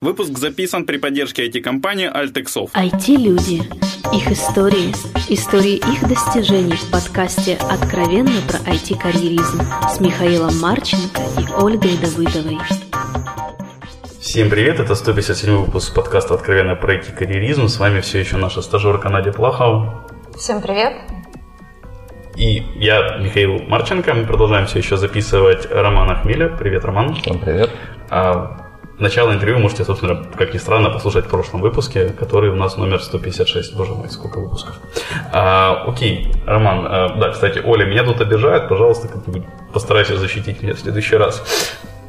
Выпуск записан при поддержке IT-компании Altexov. IT-люди. Их истории. Истории их достижений в подкасте «Откровенно про IT-карьеризм» с Михаилом Марченко и Ольгой Давыдовой. Всем привет, это 157 выпуск подкаста «Откровенно про IT-карьеризм». С вами все еще наша стажерка Надя Плахова. Всем привет. И я, Михаил Марченко. Мы продолжаем все еще записывать Романа Хмеля. Привет, Роман. Всем привет. А, Начало интервью можете, собственно, как ни странно, послушать в прошлом выпуске, который у нас номер 156. Боже мой, сколько выпусков. А, окей, Роман, а, да, кстати, Оля, меня тут обижает, пожалуйста, как-нибудь постарайся защитить меня в следующий раз.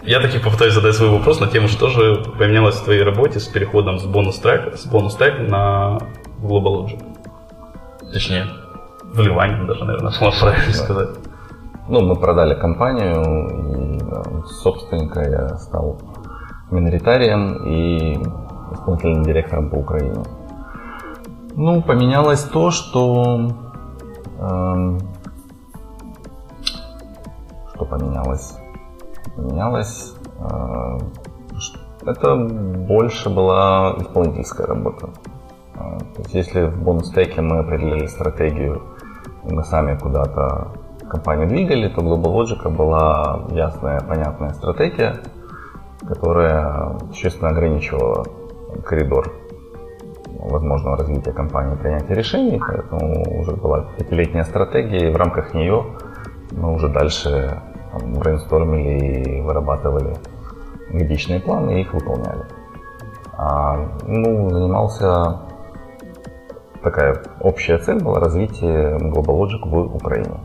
Я таки попытаюсь задать свой вопрос на тему, что же поменялось в твоей работе с переходом с бонус трек, с бонус трек на Global Logic. Точнее, вливанием даже, наверное, правильно сказать. Ну, мы продали компанию, и собственника я стал миноритарием и исполнительным директором по Украине. Ну, поменялось то, что... Э, что поменялось? Поменялось... Э, это больше была исполнительская работа. Э, то есть, если в бонус-теке мы определили стратегию, мы сами куда-то компанию двигали, то Global Logic была ясная, понятная стратегия – которая существенно ограничивала коридор возможного развития компании принятия решений, поэтому уже была пятилетняя стратегия, и в рамках нее мы уже дальше там, брейнстормили и вырабатывали годичные планы и их выполняли. А, ну, занимался такая общая цель была развитие GlobalLogic в Украине.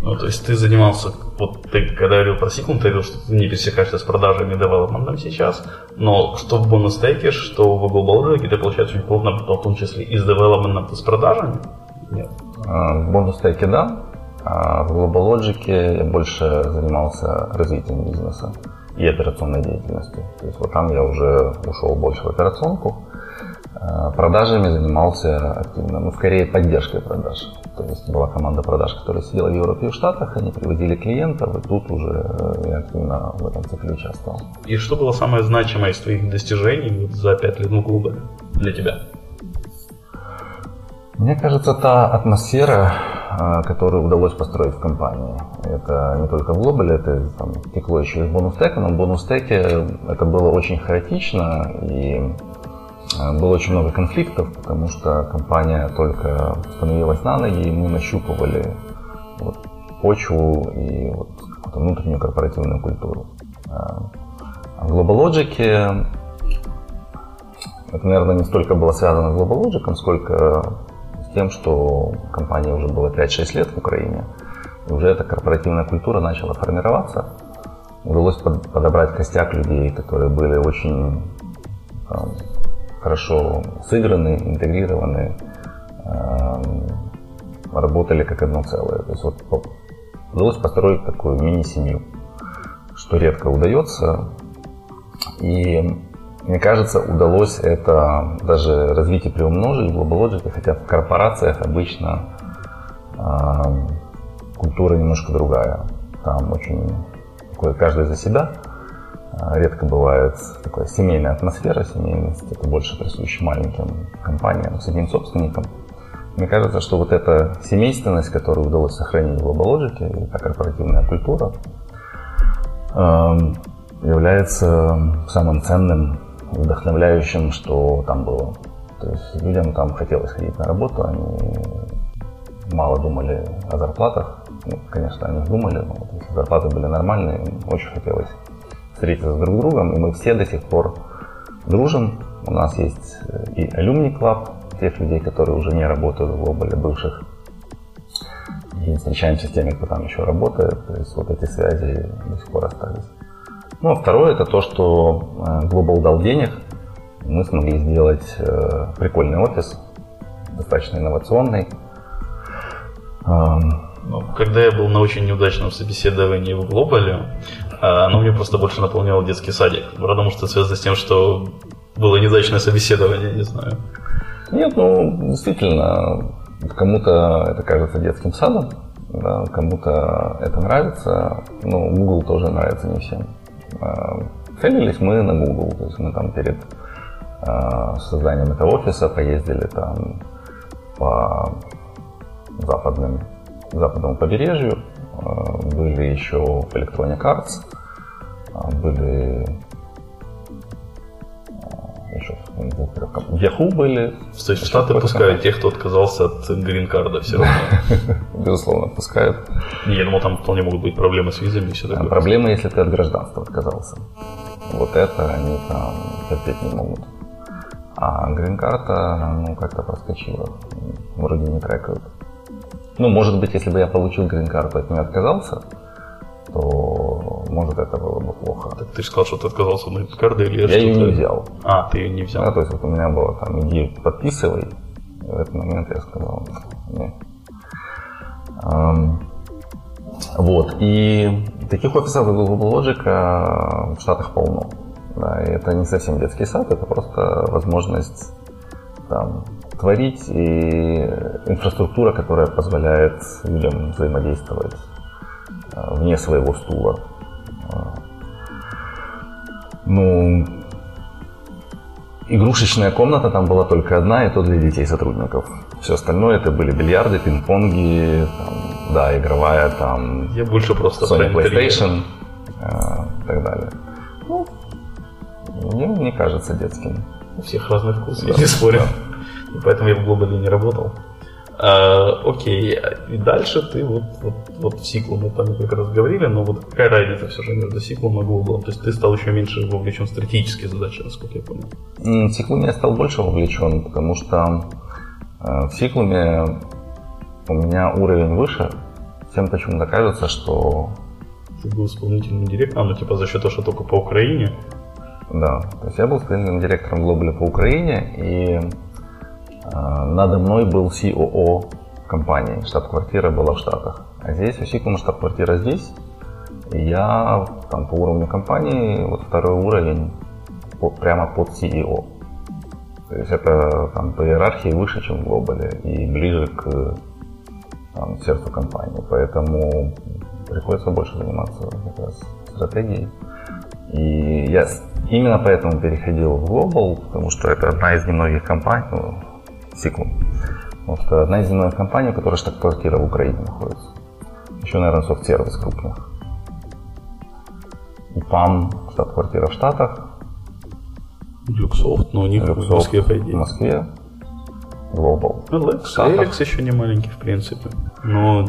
Ну, то есть ты занимался, вот ты когда говорил про SQL, ты говорил, что ты не пересекаешься с продажами и девелопментом сейчас, но что в бонус стеке, что в Global Logic, ты, получается, очень плотно, в том числе и с девелопментом, и с продажами? Нет. А, в стеке да, а в Global Logic я больше занимался развитием бизнеса и операционной деятельностью. То есть вот там я уже ушел больше в операционку, продажами занимался активно, ну, скорее поддержкой продаж. То есть была команда продаж, которая сидела в Европе и в Штатах, они приводили клиентов, и тут уже э, я активно в этом цикле участвовал. И что было самое значимое из твоих достижений вот за пять лет в клуба для тебя? Мне кажется, та атмосфера, э, которую удалось построить в компании. Это не только в Global, это там, текло еще и в бонустеке, но в бонустеке это было очень хаотично, и было очень много конфликтов, потому что компания только становилась на ноги, и мы нащупывали вот, почву и вот, внутреннюю корпоративную культуру. А в GlobalLogic это, наверное, не столько было связано с GlobalLogic, сколько с тем, что компания уже была 5-6 лет в Украине, и уже эта корпоративная культура начала формироваться. Удалось подобрать костяк людей, которые были очень там, хорошо сыграны, интегрированы, эм, работали как одно целое. То есть вот удалось построить такую мини-семью, что редко удается. И мне кажется, удалось это даже развить и приумножить в GlobalLogic, хотя в корпорациях обычно э, культура немножко другая. Там очень такое каждый за себя. Редко бывает такая семейная атмосфера, семейность, это больше присуща маленьким компаниям с одним собственником. Мне кажется, что вот эта семейственность, которую удалось сохранить в GlobalLogic, эта корпоративная культура, эм, является самым ценным, вдохновляющим, что там было. То есть людям там хотелось ходить на работу, они мало думали о зарплатах. Ну, конечно, они думали, но если зарплаты были нормальные, очень хотелось встретиться друг с другом, и мы все до сих пор дружим. У нас есть э, и алюмни клаб, тех людей, которые уже не работают в глобале, бывших. И встречаемся с теми, кто там еще работает. То есть вот эти связи до сих пор остались. Ну, а второе это то, что э, Global дал денег. Мы смогли сделать э, прикольный офис, достаточно инновационный. Ну, когда я был на очень неудачном собеседовании в Глобале, оно мне просто больше наполняло детский садик. Потому что связано с тем, что было неудачное собеседование, не знаю. Нет, ну, действительно, кому-то это кажется детским садом, да, кому-то это нравится, но Google тоже нравится не всем. А, целились мы на Google. То есть мы там перед э, созданием этого офиса поездили там по западным, западному побережью, были еще в Electronic Arts, э, были еще в Yahoo были. То есть Штаты пускают тех, кто отказался от грин-карда все равно. Безусловно, пускают. Не, я думал, там вполне могут быть проблемы с визами и все такое. Проблемы, если ты от гражданства отказался. Вот это они там терпеть не могут. А грин-карта, ну, как-то проскочила. Вроде не трекают. Ну, может быть, если бы я получил грин-карту, от нее отказался, то может это было бы плохо. Так ты же сказал, что ты отказался от карты или Я ее не взял. А, ты ее не взял. Да, то есть вот у меня было там, иди подписывай. И в этот момент я сказал, нет. Um, вот, и таких офисов Google Logic в Штатах полно. Да, и это не совсем детский сад, это просто возможность там, творить и инфраструктура, которая позволяет людям взаимодействовать Э, вне своего стула. Э, ну, игрушечная комната там была только одна, и то для детей сотрудников. Все остальное это были бильярды, пинг-понги, там, да, игровая там. Я больше просто Sony PlayStation э, и так далее. Ну, мне не кажется детским. У всех разный вкус, да, я не спорю. Да. Поэтому я в глобале не работал. А, окей, и дальше ты вот, вот, вот в сиклу мы там несколько раз говорили, но вот какая разница все же между сиклом и гуглом? То есть ты стал еще меньше вовлечен в стратегические задачи, насколько я понял. В сиклуме я стал больше вовлечен, потому что э, в сиклуме у меня уровень выше. Всем почему-то кажется, что... Ты был исполнительным директором, ну типа за счет того, что только по Украине? Да, то есть я был исполнительным директором Глобаля по Украине, и а, надо мной был COO компании, штаб-квартира была в Штатах. А здесь у Сиклума штаб-квартира здесь. Я там по уровню компании, вот второй уровень по, прямо под CEO. То есть это там по иерархии выше, чем в глобале и ближе к там, сердцу компании. Поэтому приходится больше заниматься как раз стратегией. И я именно поэтому переходил в Global, потому что это одна из немногих компаний, ну, Сиклум. Вот одна из немногих компаний, у которой штаб-квартира в Украине находится. Еще, наверное, софт-сервис крупных. И ПАМ, штаб-квартира в Штатах. Люксофт, но у них Люксофт в Москве, по идее. В Москве. Global. Alex. Alex еще не маленький, в принципе. Но...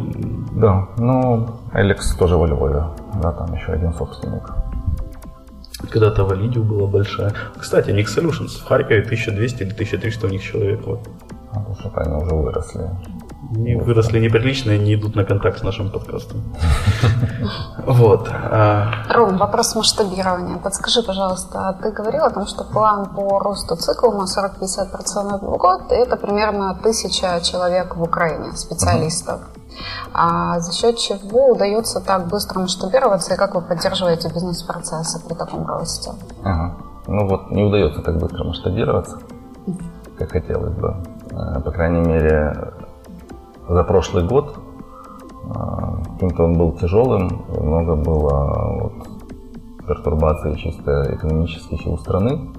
Да, но Alex тоже во Львове. Да, там еще один собственник. Когда-то Валидио была большая. Кстати, Nick Solutions в Харькове 1200 или 1300 у них человек. Вот. А то что они уже выросли. Не выросли неприлично и не идут на контакт с нашим подкастом. Вот. А Ром, вопрос масштабирования. Подскажи, пожалуйста, а ты говорил о том, что план по росту цикла на 40-50% в год, это примерно тысяча человек в Украине, специалистов. А за счет чего удается так быстро масштабироваться и как вы поддерживаете бизнес-процессы при таком росте? Ага. Ну вот не удается так быстро масштабироваться, как хотелось бы. Э, по крайней мере, за прошлый год э, каким-то он был тяжелым, много было вот, пертурбаций чисто экономических и у страны,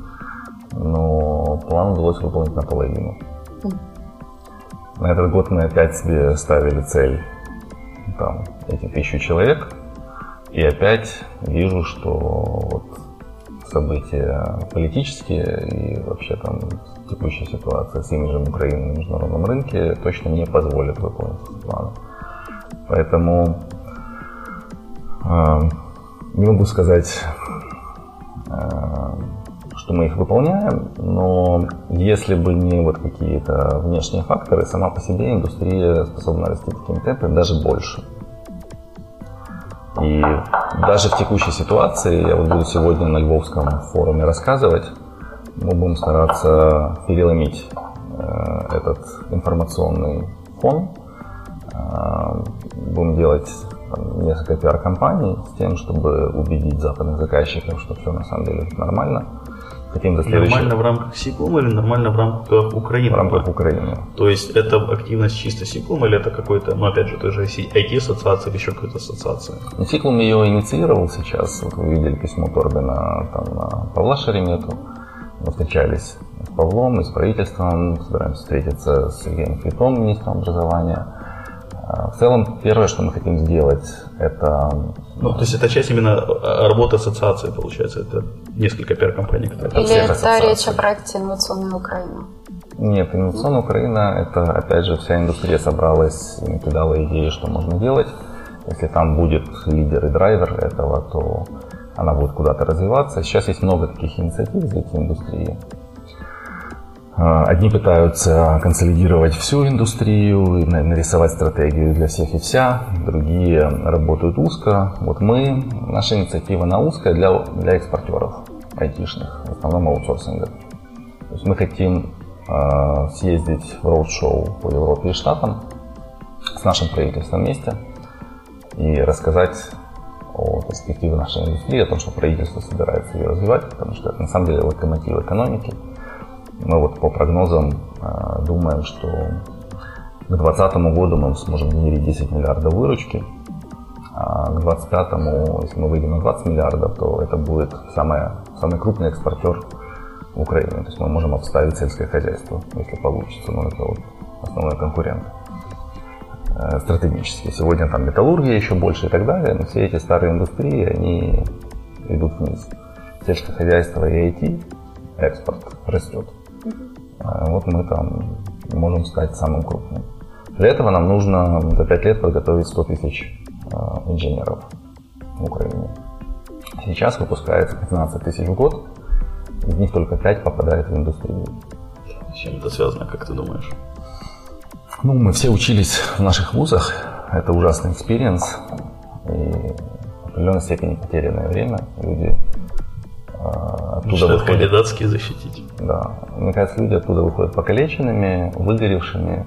но план удалось выполнить наполовину. На этот год мы опять себе ставили цель там, эти тысячу человек. И опять вижу, что вот события политические и вообще там текущая ситуация с имиджем Украины на международном рынке точно не позволит выполнить этот план. Поэтому э, не могу сказать, что мы их выполняем, но если бы не вот какие-то внешние факторы, сама по себе индустрия способна расти такими темпами даже больше. И даже в текущей ситуации, я вот буду сегодня на Львовском форуме рассказывать, мы будем стараться переломить э, этот информационный фон, э, будем делать несколько пиар-компаний с тем, чтобы убедить западных заказчиков, что все на самом деле нормально хотим до следующего... Нормально в рамках Сиклума или нормально в рамках Украины? В рамках Украины. То есть это активность чисто Сиклума или это какой-то, ну опять же, той же IT-ассоциации или еще какой-то ассоциации? Ну, Сиклум ее инициировал сейчас. Вот вы видели письмо Торбина там, Павла Шеремету. Мы встречались с Павлом и с правительством, собираемся встретиться с Сергеем Фритом, министром образования. А, в целом, первое, что мы хотим сделать, это... Ну, то есть это часть именно а, работы ассоциации, получается, это несколько пиар-компаний, которые... Или это речь о проекте «Инновационная Украина»? Нет, «Инновационная Украина» — это, опять же, вся индустрия собралась и кидала идеи, что можно делать. Если там будет лидер и драйвер этого, то она будет куда-то развиваться. Сейчас есть много таких инициатив в этой индустрии. А, одни пытаются консолидировать всю индустрию нарисовать стратегию для всех и вся, другие работают узко. Вот мы, наша инициатива на узкая для, для экспортеров айтишных, в основном аутсорсинга. То есть мы хотим э, съездить в роуд-шоу по Европе и Штатам с нашим правительством вместе и рассказать о перспективе нашей индустрии, о том, что правительство собирается ее развивать, потому что это на самом деле локомотив экономики – мы вот по прогнозам э, думаем, что к 2020 году мы сможем генерить 10 миллиардов выручки, а к 2025, если мы выйдем на 20 миллиардов, то это будет самое, самый крупный экспортер в Украине. То есть мы можем обставить сельское хозяйство, если получится. Но это вот основной конкурент э, стратегически. Сегодня там металлургия еще больше и так далее, но все эти старые индустрии, они идут вниз. Сельское хозяйство и IT, экспорт растет. А вот мы там можем стать самым крупным. Для этого нам нужно за 5 лет подготовить 100 тысяч а, инженеров в Украине. Сейчас выпускается 15 тысяч в год, из них только 5 попадает в индустрию. С чем это связано, как ты думаешь? Ну, мы все учились в наших вузах, это ужасный experience, и в определенной степени потерянное время. Люди а, оттуда Начинают выходят... кандидатские защитить. Да. Мне кажется, люди оттуда выходят покалеченными, выгоревшими.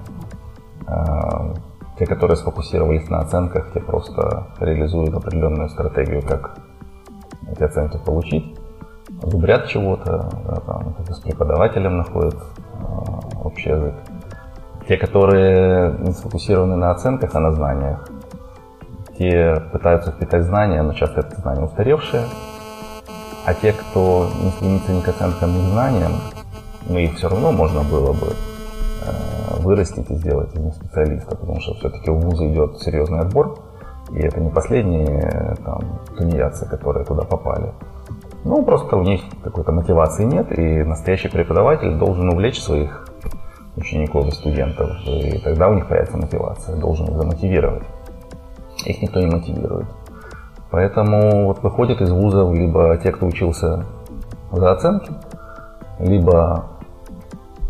А, те, которые сфокусировались на оценках, те просто реализуют определенную стратегию, как эти оценки получить. Зубрят чего-то, да, там, с преподавателем находят э, общий язык. Те, которые не сфокусированы на оценках, а на знаниях, те пытаются впитать знания, но часто это знания устаревшие, а те, кто не стремится ни к оценкам, ни к знаниям, ну их все равно можно было бы э, вырастить и сделать из специалиста, потому что все-таки в вузы идет серьезный отбор, и это не последние там, тунеядцы, которые туда попали. Ну, просто у них какой-то мотивации нет, и настоящий преподаватель должен увлечь своих учеников и студентов, и тогда у них появится мотивация, должен их замотивировать. Их никто не мотивирует. Поэтому вот выходят из вузов либо те, кто учился за оценки, либо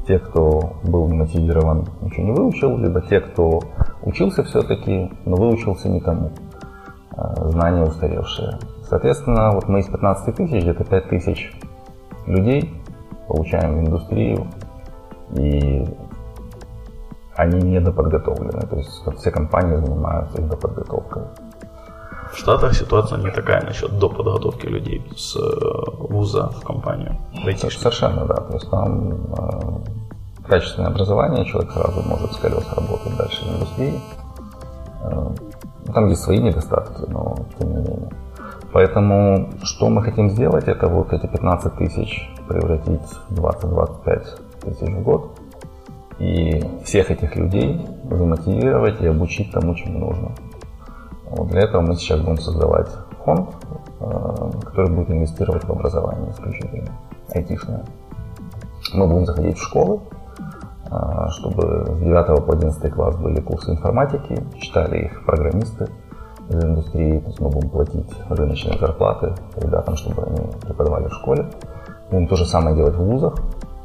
те, кто был не мотивирован, ничего не выучил, либо те, кто учился все-таки, но выучился не тому. А, знания устаревшие. Соответственно, вот мы из 15 тысяч, где-то 5 тысяч людей получаем в индустрию, и они недоподготовлены. То есть все компании занимаются их доподготовкой. В Штатах ситуация не такая насчет до подготовки людей с э, вуза в компанию. Совершенно, да. То есть там э, качественное образование, человек сразу может с колес работать дальше в индустрии. Э, там есть свои недостатки, но тем не менее. Поэтому что мы хотим сделать, это вот эти 15 тысяч превратить в 20-25 тысяч в год. И всех этих людей замотивировать и обучить тому, чему нужно. Вот для этого мы сейчас будем создавать фонд, э, который будет инвестировать в образование исключительно, айтишное. Мы будем заходить в школы, э, чтобы с 9 по 11 класс были курсы информатики, читали их программисты из индустрии, то есть мы будем платить рыночные зарплаты ребятам, чтобы они преподавали в школе. Будем то же самое делать в вузах,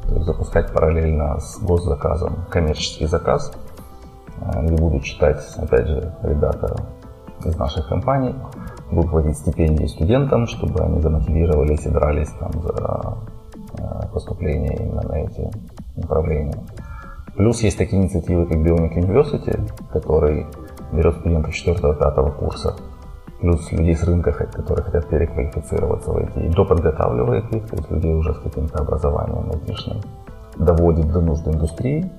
запускать параллельно с госзаказом коммерческий заказ, э, где будут читать, опять же, ребята из наших компаний будут платить стипендии студентам, чтобы они замотивировались и дрались там за э, поступление именно на эти направления. Плюс есть такие инициативы, как Bionic University, который берет студентов 4-5 курса плюс людей с рынка, которые хотят переквалифицироваться в IT, и доподготавливает их, то есть людей уже с каким-то образованием айтишным, доводит до нужд индустрии.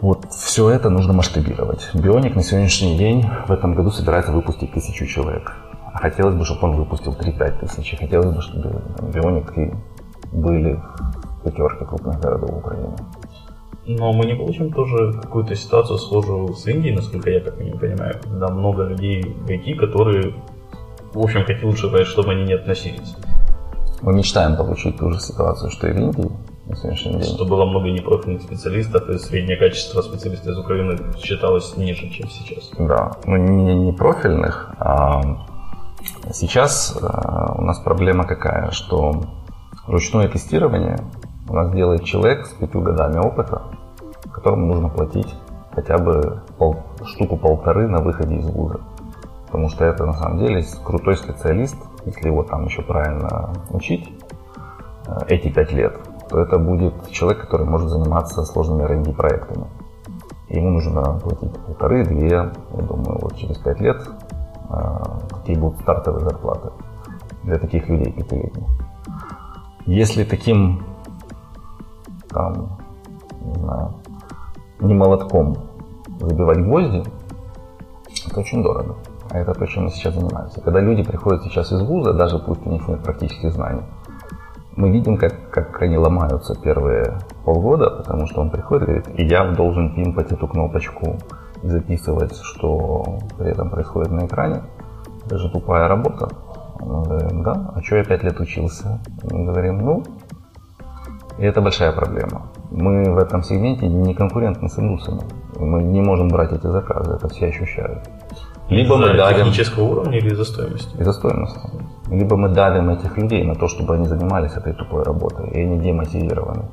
Вот все это нужно масштабировать. Бионик на сегодняшний день в этом году собирается выпустить тысячу человек. А хотелось бы, чтобы он выпустил 3-5 тысяч. Хотелось бы, чтобы бионики были в пятерке крупных городов Украины. Но мы не получим тоже какую-то ситуацию схожую с Индией, насколько я как не понимаю, когда много людей в IT, которые, в общем, хотели лучше чтобы они не относились. Мы мечтаем получить ту же ситуацию, что и в Индии сегодняшний день. Что было много непрофильных специалистов, и среднее качество специалистов из Украины считалось ниже, чем сейчас. Да, ну не, не профильных, а сейчас а, у нас проблема какая, что ручное тестирование у нас делает человек с пятью годами опыта, которому нужно платить хотя бы пол, штуку полторы на выходе из вуза. Потому что это на самом деле крутой специалист, если его там еще правильно учить э, эти пять лет, то это будет человек, который может заниматься сложными R&D проектами. Ему нужно платить полторы-две, я думаю, вот через пять лет э, какие будут стартовые зарплаты для таких людей пятилетних. Если таким там, не знаю, не молотком забивать гвозди, это очень дорого. А это то, чем мы сейчас занимаемся. Когда люди приходят сейчас из вуза, даже пусть у них нет практических знаний, мы видим, как, как они ломаются первые полгода, потому что он приходит и говорит, и я должен пимпать эту кнопочку и записывать, что при этом происходит на экране. Это же тупая работа. Мы говорим, да, а что я пять лет учился? Мы говорим, ну, и это большая проблема. Мы в этом сегменте не конкурентны с индусами. Мы не можем брать эти заказы, это все ощущают. Либо мы давим... технического уровня или из-за стоимости? Из-за стоимости. Либо мы давим этих людей на то, чтобы они занимались этой тупой работой, и они демотивированы.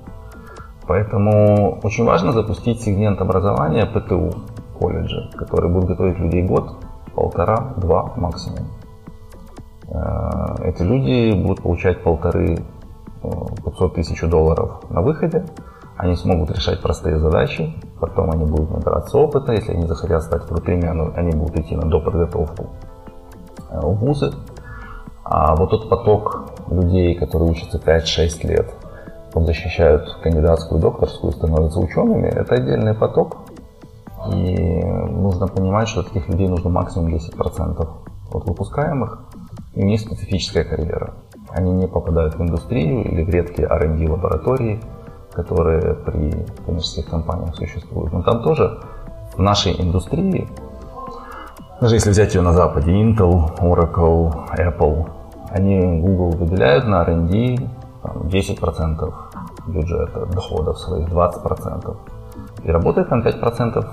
Поэтому очень важно запустить сегмент образования ПТУ колледжа, который будет готовить людей год, полтора, два максимум. Э, эти люди будут получать полторы 500 тысяч долларов на выходе, они смогут решать простые задачи, потом они будут набираться опыта, если они захотят стать крутыми, они будут идти на доподготовку э, в вузы. А вот тот поток людей, которые учатся 5-6 лет, потом защищают кандидатскую, докторскую, становятся учеными, это отдельный поток. И нужно понимать, что таких людей нужно максимум 10% от выпускаемых, и у них специфическая карьера они не попадают в индустрию или в редкие R&D лаборатории, которые при коммерческих компаниях существуют. Но там тоже в нашей индустрии, даже если взять ее на Западе, Intel, Oracle, Apple, они Google выделяют на R&D там, 10% бюджета, доходов своих, 20%. И работает там 5%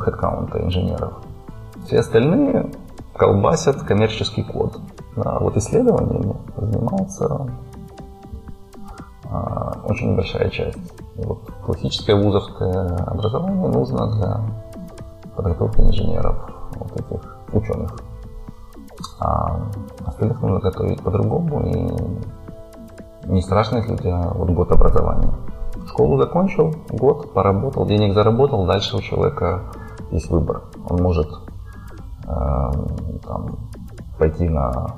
хедкаунта инженеров. Все остальные колбасят коммерческий код. А вот исследованиями занимается а, очень небольшая часть. вот классическое вузовское образование нужно для подготовки инженеров, вот этих ученых. А остальных нужно готовить по-другому, и не страшно, если у тебя вот год образования. Школу закончил, год поработал, денег заработал, дальше у человека есть выбор. Он может э, там, пойти на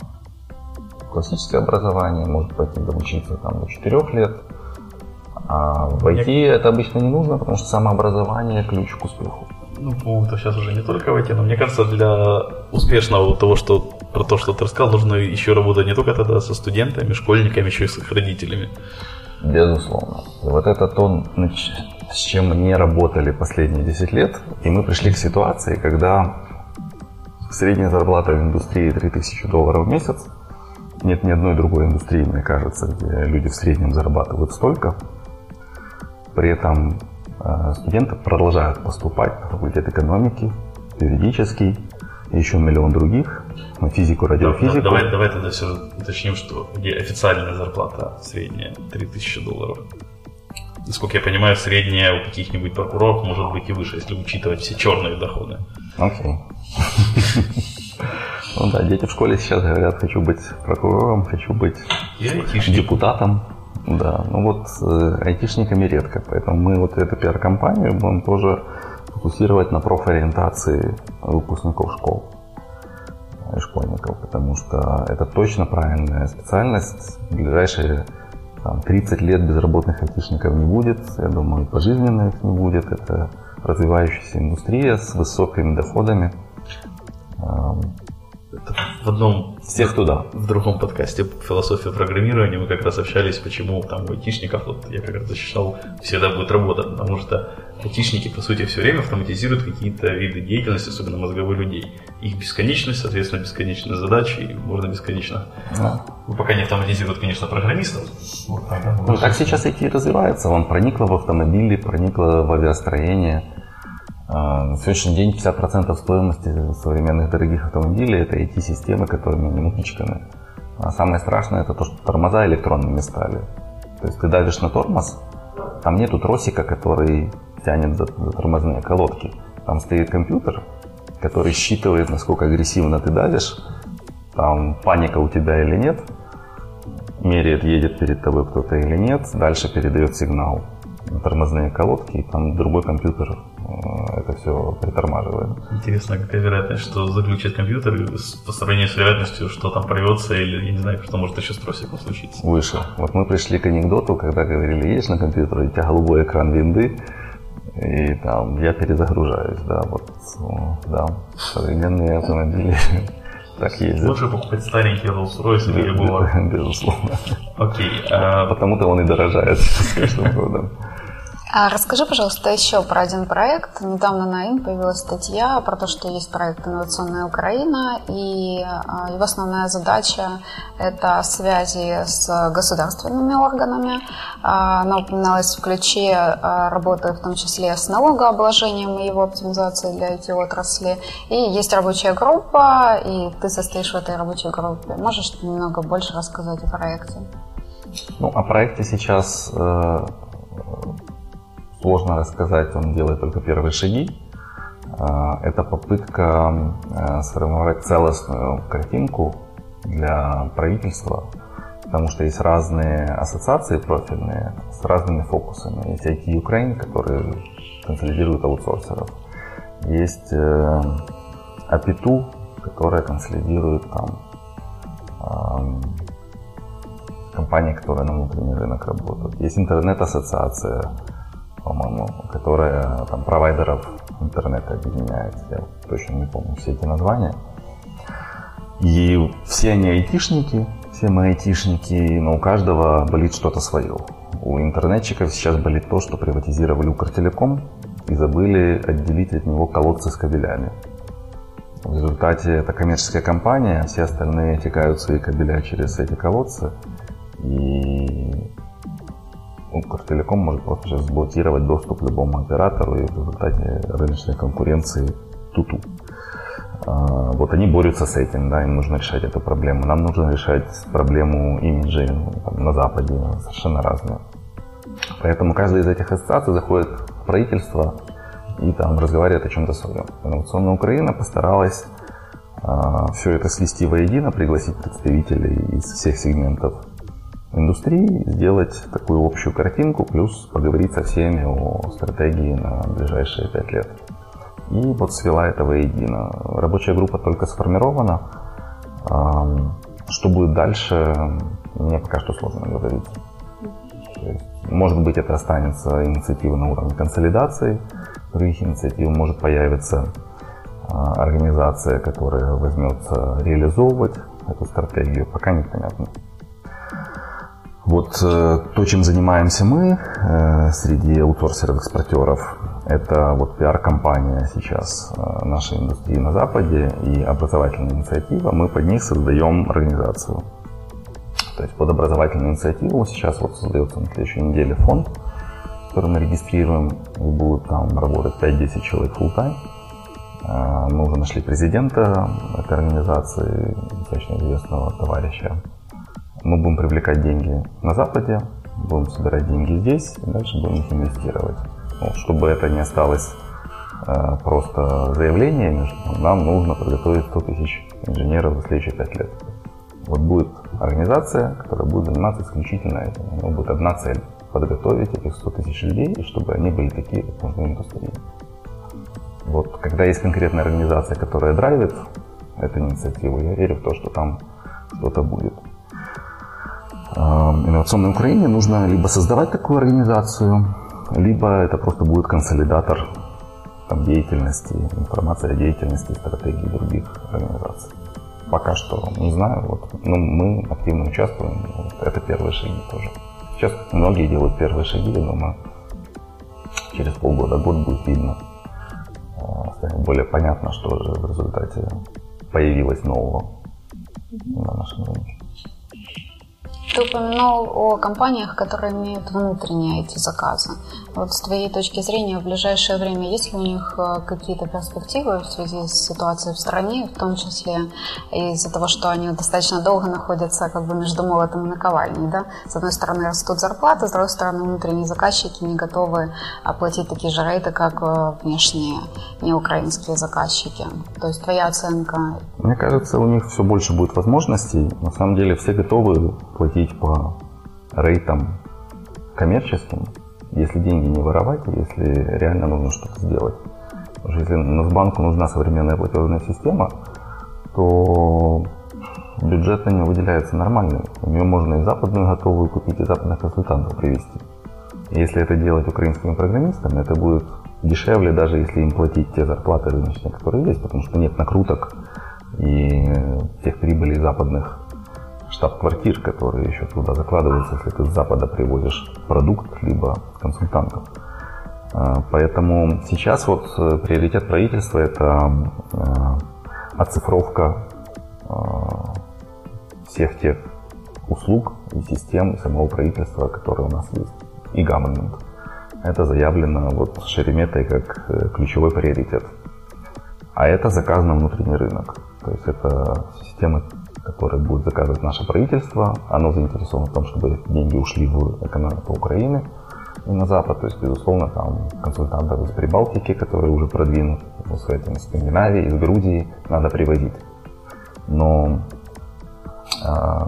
классическое образование, может пойти доучиться там до 4 лет. А в IT это обычно не нужно, потому что самообразование – ключ к успеху. Ну, это сейчас уже не только в IT, но мне кажется, для успешного того, что про то, что ты рассказал, нужно еще работать не только тогда со студентами, школьниками, еще и с их родителями. Безусловно. Вот это то, с чем мы не работали последние 10 лет, и мы пришли к ситуации, когда Средняя зарплата в индустрии 3000 долларов в месяц. Нет ни одной другой индустрии, мне кажется, где люди в среднем зарабатывают столько. При этом студенты продолжают поступать на факультет экономики, юридический, и еще миллион других, на физику, радиофизику. Да, давай, давай тогда все уточним, что официальная зарплата средняя 3000 долларов. Насколько я понимаю, средняя у каких-нибудь прокуроров может быть и выше, если учитывать все черные доходы. Окей. Ну да, дети в школе сейчас говорят, хочу быть прокурором, хочу быть депутатом. Да, ну вот э, айтишниками редко, поэтому мы вот эту пиар-компанию будем тоже фокусировать на профориентации выпускников школ. и школьников, потому что это точно правильная специальность. В ближайшие там, 30 лет безработных айтишников не будет, я думаю, пожизненно их не будет. Это развивающаяся индустрия с высокими доходами. В одном всех туда. В другом подкасте «Философия программирования» мы как раз общались, почему там у айтишников, вот я как раз защищал, всегда будет работа, потому что айтишники, по сути, все время автоматизируют какие-то виды деятельности, особенно мозговых людей. Их бесконечность, соответственно, бесконечные задачи, и можно бесконечно... Да. Ну, пока не автоматизируют, конечно, программистов. Вот, ну, так сейчас IT развивается, он проникло в автомобили, проникло в авиастроение. А, на сегодняшний день 50% стоимости современных дорогих автомобилей это IT-системы, которыми они напичканы. А самое страшное это то, что тормоза электронными стали. То есть ты давишь на тормоз, там нету тросика, который тянет за, за тормозные колодки. Там стоит компьютер, который считывает, насколько агрессивно ты давишь, там паника у тебя или нет, меряет, едет перед тобой кто-то или нет, дальше передает сигнал на тормозные колодки, и там другой компьютер это все притормаживает. Интересно, какая вероятность, что заключит компьютер по сравнению с вероятностью, что там порвется или, я не знаю, что может еще с тросиком случиться? Выше. Вот мы пришли к анекдоту, когда говорили, едешь на компьютере, у тебя голубой экран винды, и там я перезагружаюсь, да, вот, ну, да, современные автомобили так ездят. Лучше покупать старенький Rolls-Royce или Jaguar. Безусловно. Окей. А... Потому-то он и дорожает с каждым годом. А расскажи, пожалуйста, еще про один проект. Недавно на ИН появилась статья про то, что есть проект «Инновационная Украина», и а, его основная задача – это связи с государственными органами. А, она упоминалась в ключе а, работы, в том числе с налогообложением и его оптимизацией для IT-отрасли. И есть рабочая группа, и ты состоишь в этой рабочей группе. Можешь немного больше рассказать о проекте? Ну, о проекте сейчас э, сложно рассказать, он делает только первые шаги. А, это попытка э, сформировать целостную картинку для правительства, потому что есть разные ассоциации профильные с разными фокусами. Есть IT Украine, которые консолидируют аутсорсеров. Есть Апиту, которая консолидирует там компании, которые на внутренний рынок работают. Есть интернет-ассоциация, по-моему, которая там провайдеров интернета объединяет. Я точно не помню все эти названия. И все они айтишники, все мы айтишники, но у каждого болит что-то свое. У интернетчиков сейчас болит то, что приватизировали Укртелеком и забыли отделить от него колодцы с кабелями. В результате это коммерческая компания, все остальные текают свои кабеля через эти колодцы. И Укртелеком может просто сейчас заблокировать доступ любому оператору и в результате рыночной конкуренции туту. А, вот они борются с этим, да, им нужно решать эту проблему. Нам нужно решать проблему имиджей на Западе, совершенно разные. Поэтому каждая из этих ассоциаций заходит в правительство и там разговаривает о чем-то своем. Инновационная Украина постаралась а, все это свести воедино, пригласить представителей из всех сегментов индустрии, сделать такую общую картинку, плюс поговорить со всеми о стратегии на ближайшие пять лет. И вот свела это воедино. Рабочая группа только сформирована. Что будет дальше, мне пока что сложно говорить. Может быть, это останется инициатива на уровне консолидации других инициатив, может появиться а, организация, которая возьмется реализовывать эту стратегию, пока непонятно. Вот э, то, чем занимаемся мы э, среди аутсорсеров-экспортеров, это вот пиар-компания сейчас э, нашей индустрии на Западе и образовательная инициатива. Мы под них создаем организацию. То есть под образовательную инициативу сейчас вот создается на следующей неделе фонд, который мы регистрируем, и будут там работать 5-10 человек full time. Мы уже нашли президента этой организации, достаточно известного товарища мы будем привлекать деньги на Западе, будем собирать деньги здесь и дальше будем их инвестировать. Ну, чтобы это не осталось э, просто заявлениями, нам нужно подготовить 100 тысяч инженеров за следующие 5 лет. Вот будет организация, которая будет заниматься исключительно этим. У будет одна цель – подготовить этих 100 тысяч людей, и чтобы они были такие, как нужны индустрии. Вот когда есть конкретная организация, которая драйвит эту инициативу. Я верю в то, что там что-то будет. Инновационной Украине нужно либо создавать такую организацию, либо это просто будет консолидатор там, деятельности, информации о деятельности стратегии других организаций. Пока что не знаю, вот, но мы активно участвуем, вот, это первые шаги тоже. Сейчас многие делают первые шаги, я думаю, через полгода, год будет видно, станет более понятно, что же в результате появилось нового на нашем рынке. Ты упомянул о компаниях, которые имеют внутренние эти заказы. Вот с твоей точки зрения, в ближайшее время есть ли у них э, какие-то перспективы в связи с ситуацией в стране, в том числе из-за того, что они достаточно долго находятся как бы между молотом и наковальней, да? С одной стороны растут зарплаты, с другой стороны внутренние заказчики не готовы оплатить такие же рейты, как э, внешние неукраинские заказчики. То есть твоя оценка? Мне кажется, у них все больше будет возможностей. На самом деле все готовы платить по рейтам коммерческим, если деньги не воровать, если реально нужно что-то сделать. Потому что если Нацбанку нужна современная платежная система, то бюджет на нее выделяется нормальный. У нее можно и западную готовую купить, и западных консультантов привести. Если это делать украинскими программистами, это будет дешевле, даже если им платить те зарплаты рыночные, которые есть, потому что нет накруток и тех прибылей западных штаб-квартир, которые еще туда закладываются, если ты с Запада привозишь продукт, либо консультантов. А, поэтому сейчас вот э, приоритет правительства – это э, оцифровка а, всех тех услуг и систем самого правительства, которые у нас есть, и government. Это заявлено вот Шереметой как э, ключевой приоритет. А это заказ на внутренний рынок. То есть это системы которые будет заказывать наше правительство. Оно заинтересовано в том, чтобы деньги ушли в экономику Украины и на Запад. То есть, безусловно, там консультантов из Прибалтики, которые уже продвинут, с этим, из Скандинавии, из Грузии надо привозить. Но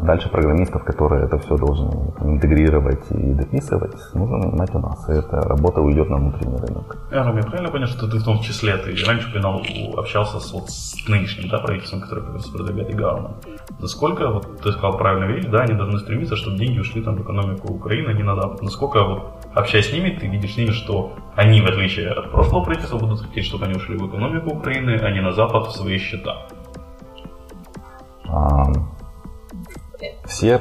дальше программистов, которые это все должны интегрировать и дописывать, нужно нанимать у нас. И эта работа уйдет на внутренний рынок. Эром, я правильно понял, что ты в том числе, ты раньше упоминал, общался с, вот, с нынешним да, правительством, которое продвигает и Гарман. Насколько, вот ты сказал правильную вещь, да, они должны стремиться, чтобы деньги ушли там в экономику Украины, а не на Запад. Насколько, вот, общаясь с ними, ты видишь с ними, что они, в отличие от прошлого правительства, будут хотеть, чтобы они ушли в экономику Украины, а не на Запад в свои счета? Все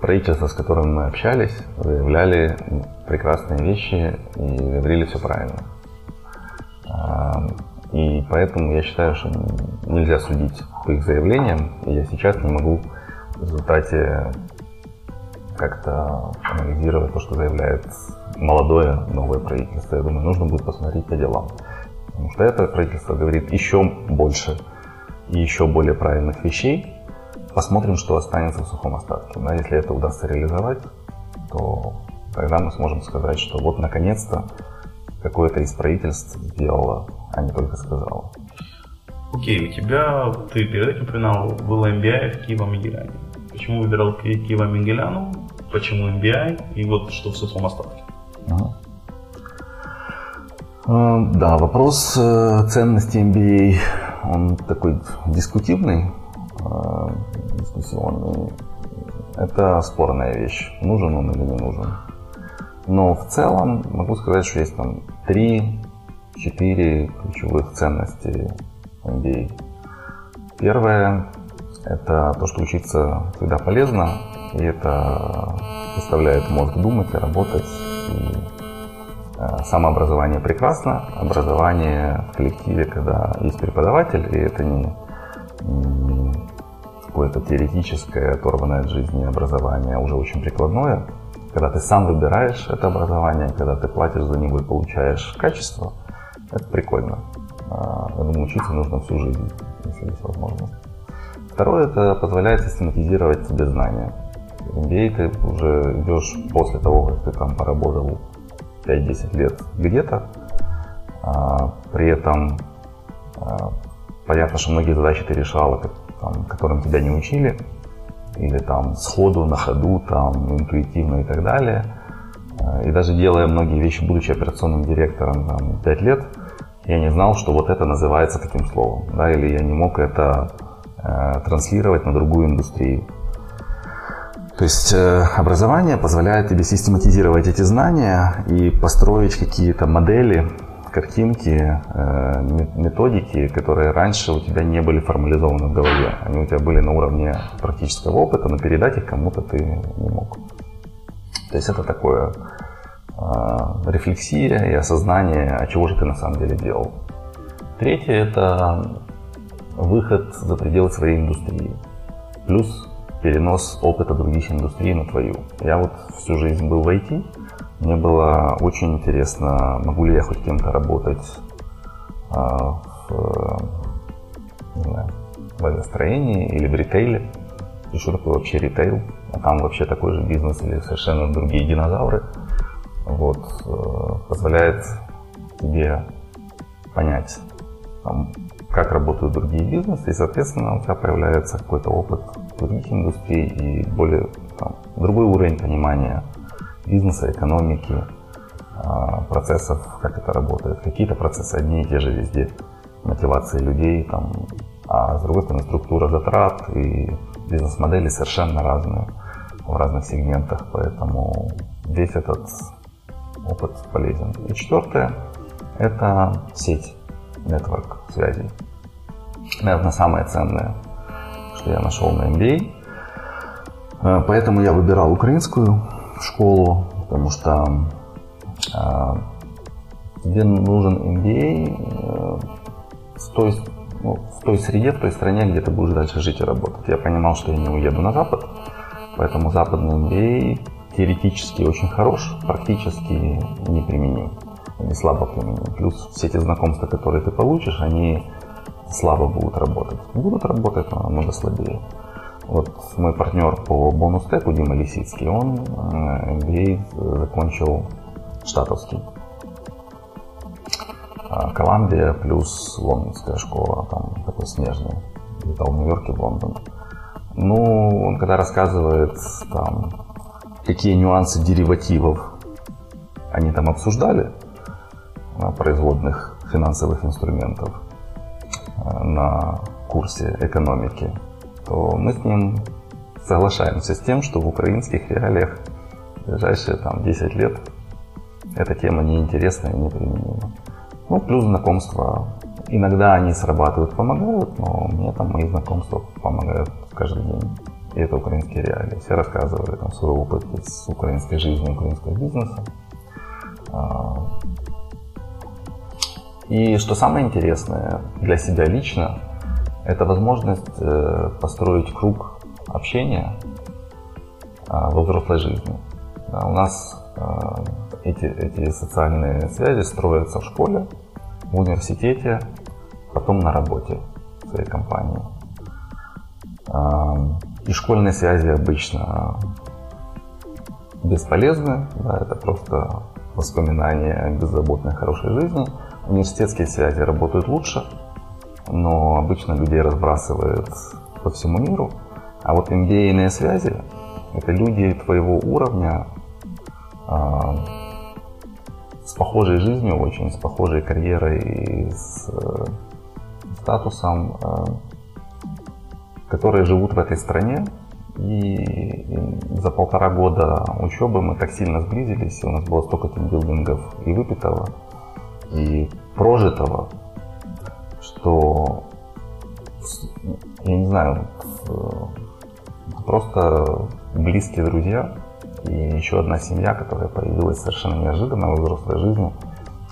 правительства, с которыми мы общались, заявляли прекрасные вещи и говорили все правильно. И поэтому я считаю, что нельзя судить по их заявлениям. И я сейчас не могу в результате как-то анализировать то, что заявляет молодое новое правительство. Я думаю, нужно будет посмотреть по делам. Потому что это правительство говорит еще больше и еще более правильных вещей, Посмотрим, что останется в сухом остатке. Да, если это удастся реализовать, то тогда мы сможем сказать, что вот наконец-то какое-то из правительств сделало, а не только сказало. Окей, у тебя, ты перед этим упоминал, было MBI в Киево-Мигеляне. Почему выбирал Киево-Мигеляну? Почему MBI? И вот что в сухом остатке? Ага. Да, вопрос э, ценности MBA, он такой дискутивный, Э, дискуссионный. Это спорная вещь, нужен он или не нужен. Но в целом могу сказать, что есть там три-четыре ключевых ценности MBA. Первое – это то, что учиться всегда полезно, и это заставляет мозг думать и работать. И э, самообразование прекрасно, образование в коллективе, когда есть преподаватель, и это не какое-то теоретическое, оторванное от жизни образование, а уже очень прикладное, когда ты сам выбираешь это образование, когда ты платишь за него и получаешь качество, это прикольно. А, я думаю, учиться нужно всю жизнь, если есть возможность. Второе, это позволяет систематизировать себе знания. В MBA ты уже идешь после того, как ты там поработал 5-10 лет где-то, а, при этом а, понятно, что многие задачи ты решала там, которым тебя не учили, или там сходу, на ходу, там, интуитивно и так далее. Э, и даже делая многие вещи, будучи операционным директором там, 5 лет, я не знал, что вот это называется таким словом, да, или я не мог это э, транслировать на другую индустрию. То есть э, образование позволяет тебе систематизировать эти знания и построить какие-то модели, картинки, э, методики, которые раньше у тебя не были формализованы в голове. Они у тебя были на уровне практического опыта, но передать их кому-то ты не мог. То есть это такое рефлексия и осознание, а чего же ты на самом деле делал. Третье – это выход за пределы своей индустрии. Плюс перенос опыта других индустрий на твою. Я вот всю жизнь был в IT, мне было очень интересно, могу ли я хоть кем-то работать а, в, не знаю, в авиастроении или в ритейле. И что такое вообще ритейл? А там вообще такой же бизнес или совершенно другие динозавры. Вот, э, позволяет тебе понять, там, как работают другие бизнесы, и, соответственно, у тебя появляется какой-то опыт других индустрий и более там, другой уровень понимания бизнеса, экономики, а, процессов, как это работает. Какие-то процессы одни и те же везде, мотивации людей, там, а с другой стороны структура затрат и бизнес-модели совершенно разные в разных сегментах, поэтому весь этот опыт полезен. И четвертое – это сеть нетворк связей. Наверное, самое ценное, что я нашел на MBA. Э, поэтому я выбирал украинскую школу, потому что тебе нужен MBA э, в той, ну, в той среде, в той стране, где ты будешь дальше жить и работать. Я понимал, что я не уеду на Запад, поэтому западный MBA теоретически очень хорош, практически неприменим они слабо применимы. Плюс все эти знакомства, которые ты получишь, они слабо будут работать. Будут работать, но намного слабее. Вот мой партнер по бонус-теку Дима Лисицкий, он MBA э, закончил штатовский. А Колумбия плюс лондонская школа, там такой снежный. Летал в Нью-Йорке, в Лондон. Ну, он когда рассказывает, там, какие нюансы деривативов они там обсуждали, производных финансовых инструментов э, на курсе экономики, то мы с ним соглашаемся с тем, что в украинских реалиях в ближайшие там, 10 лет эта тема неинтересна и неприменима. Ну, плюс знакомства. Иногда они срабатывают, помогают, но мне там мои знакомства помогают каждый день. И это украинские реалии. Все рассказывали там свой опыт из украинской жизни, украинского бизнеса. А, и что самое интересное для себя лично, это возможность э, построить круг общения а, во взрослой жизни. у нас а, эти, эти социальные связи строятся в школе, в университете, потом на работе в своей компании. А, и школьные связи обычно бесполезны, да, это просто воспоминания о беззаботной хорошей жизни – Университетские связи работают лучше, но обычно людей разбрасывают по всему миру. А вот MBA связи – это люди твоего уровня, э, с похожей жизнью очень, с похожей карьерой и с э, статусом, э, которые живут в этой стране. И за полтора года учебы мы так сильно сблизились, у нас было столько тимбилдингов и выпитого, и прожитого, что я не знаю, просто близкие друзья и еще одна семья, которая появилась совершенно неожиданно в взрослой жизни,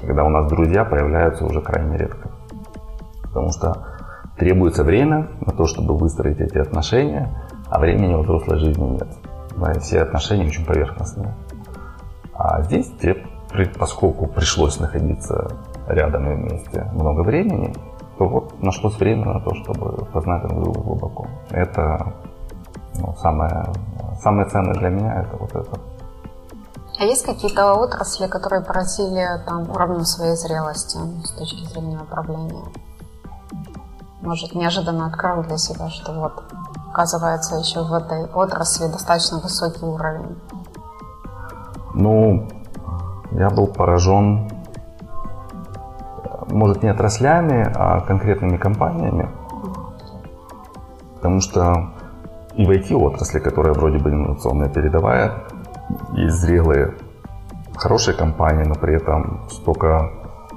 когда у нас друзья появляются уже крайне редко. Потому что требуется время на то, чтобы выстроить эти отношения, а времени во взрослой жизни нет. Все отношения очень поверхностные. А здесь поскольку пришлось находиться рядом и вместе много времени, то вот нашлось время на то, чтобы познать друг друга глубоко. Это ну, самое, самое ценное для меня это вот это. А есть какие-то отрасли, которые поразили там, уровнем своей зрелости с точки зрения управления? Может, неожиданно открыл для себя, что вот, оказывается, еще в этой отрасли достаточно высокий уровень? Ну, я был поражен, может, не отраслями, а конкретными компаниями. Потому что и в IT-отрасли, которая вроде бы инновационная передовая, есть зрелые, хорошие компании, но при этом столько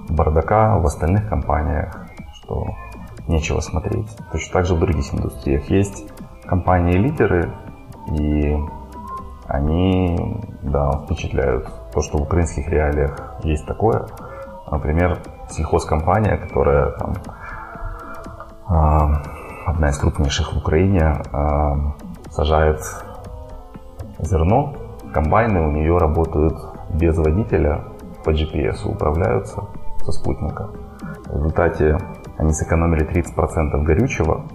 бардака в остальных компаниях, что нечего смотреть. Точно так же в других индустриях есть компании-лидеры, и они да, впечатляют. То, что в украинских реалиях есть такое. Например, сельхозкомпания, которая там, а, одна из крупнейших в Украине, а, сажает зерно, комбайны у нее работают без водителя, по GPS управляются со спутника. В результате они сэкономили 30% горючего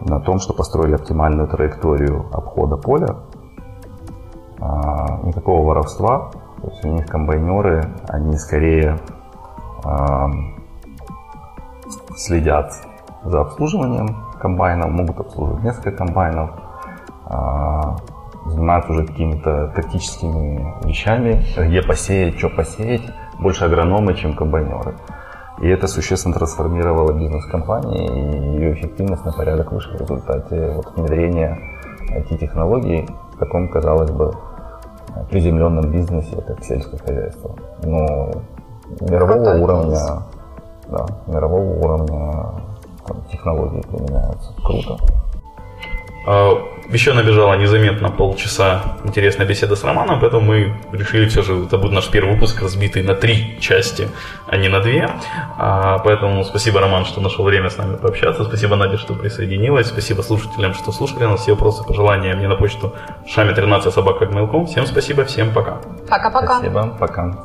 на том, что построили оптимальную траекторию обхода поля. А, никакого воровства. То есть у них комбайнеры, они скорее следят за обслуживанием комбайнов, могут обслуживать несколько комбайнов, а, занимаются уже какими-то тактическими вещами, где посеять, что посеять, больше агрономы, чем комбайнеры. И это существенно трансформировало бизнес компании, и ее эффективность на порядок выше в результате вот, внедрения IT-технологий в таком, казалось бы, приземленном бизнесе, как сельское хозяйство. Но мирового Крутой уровня, да, мирового уровня там, технологии применяются. Круто. А, еще набежало незаметно полчаса интересной беседы с Романом, поэтому мы решили все же, это будет наш первый выпуск, разбитый на три части, а не на две. А, поэтому спасибо, Роман, что нашел время с нами пообщаться. Спасибо, Надя, что присоединилась. Спасибо слушателям, что слушали нас. Все вопросы, пожелания мне на почту шами 13 собака Всем спасибо, всем пока. Пока-пока. Спасибо, пока.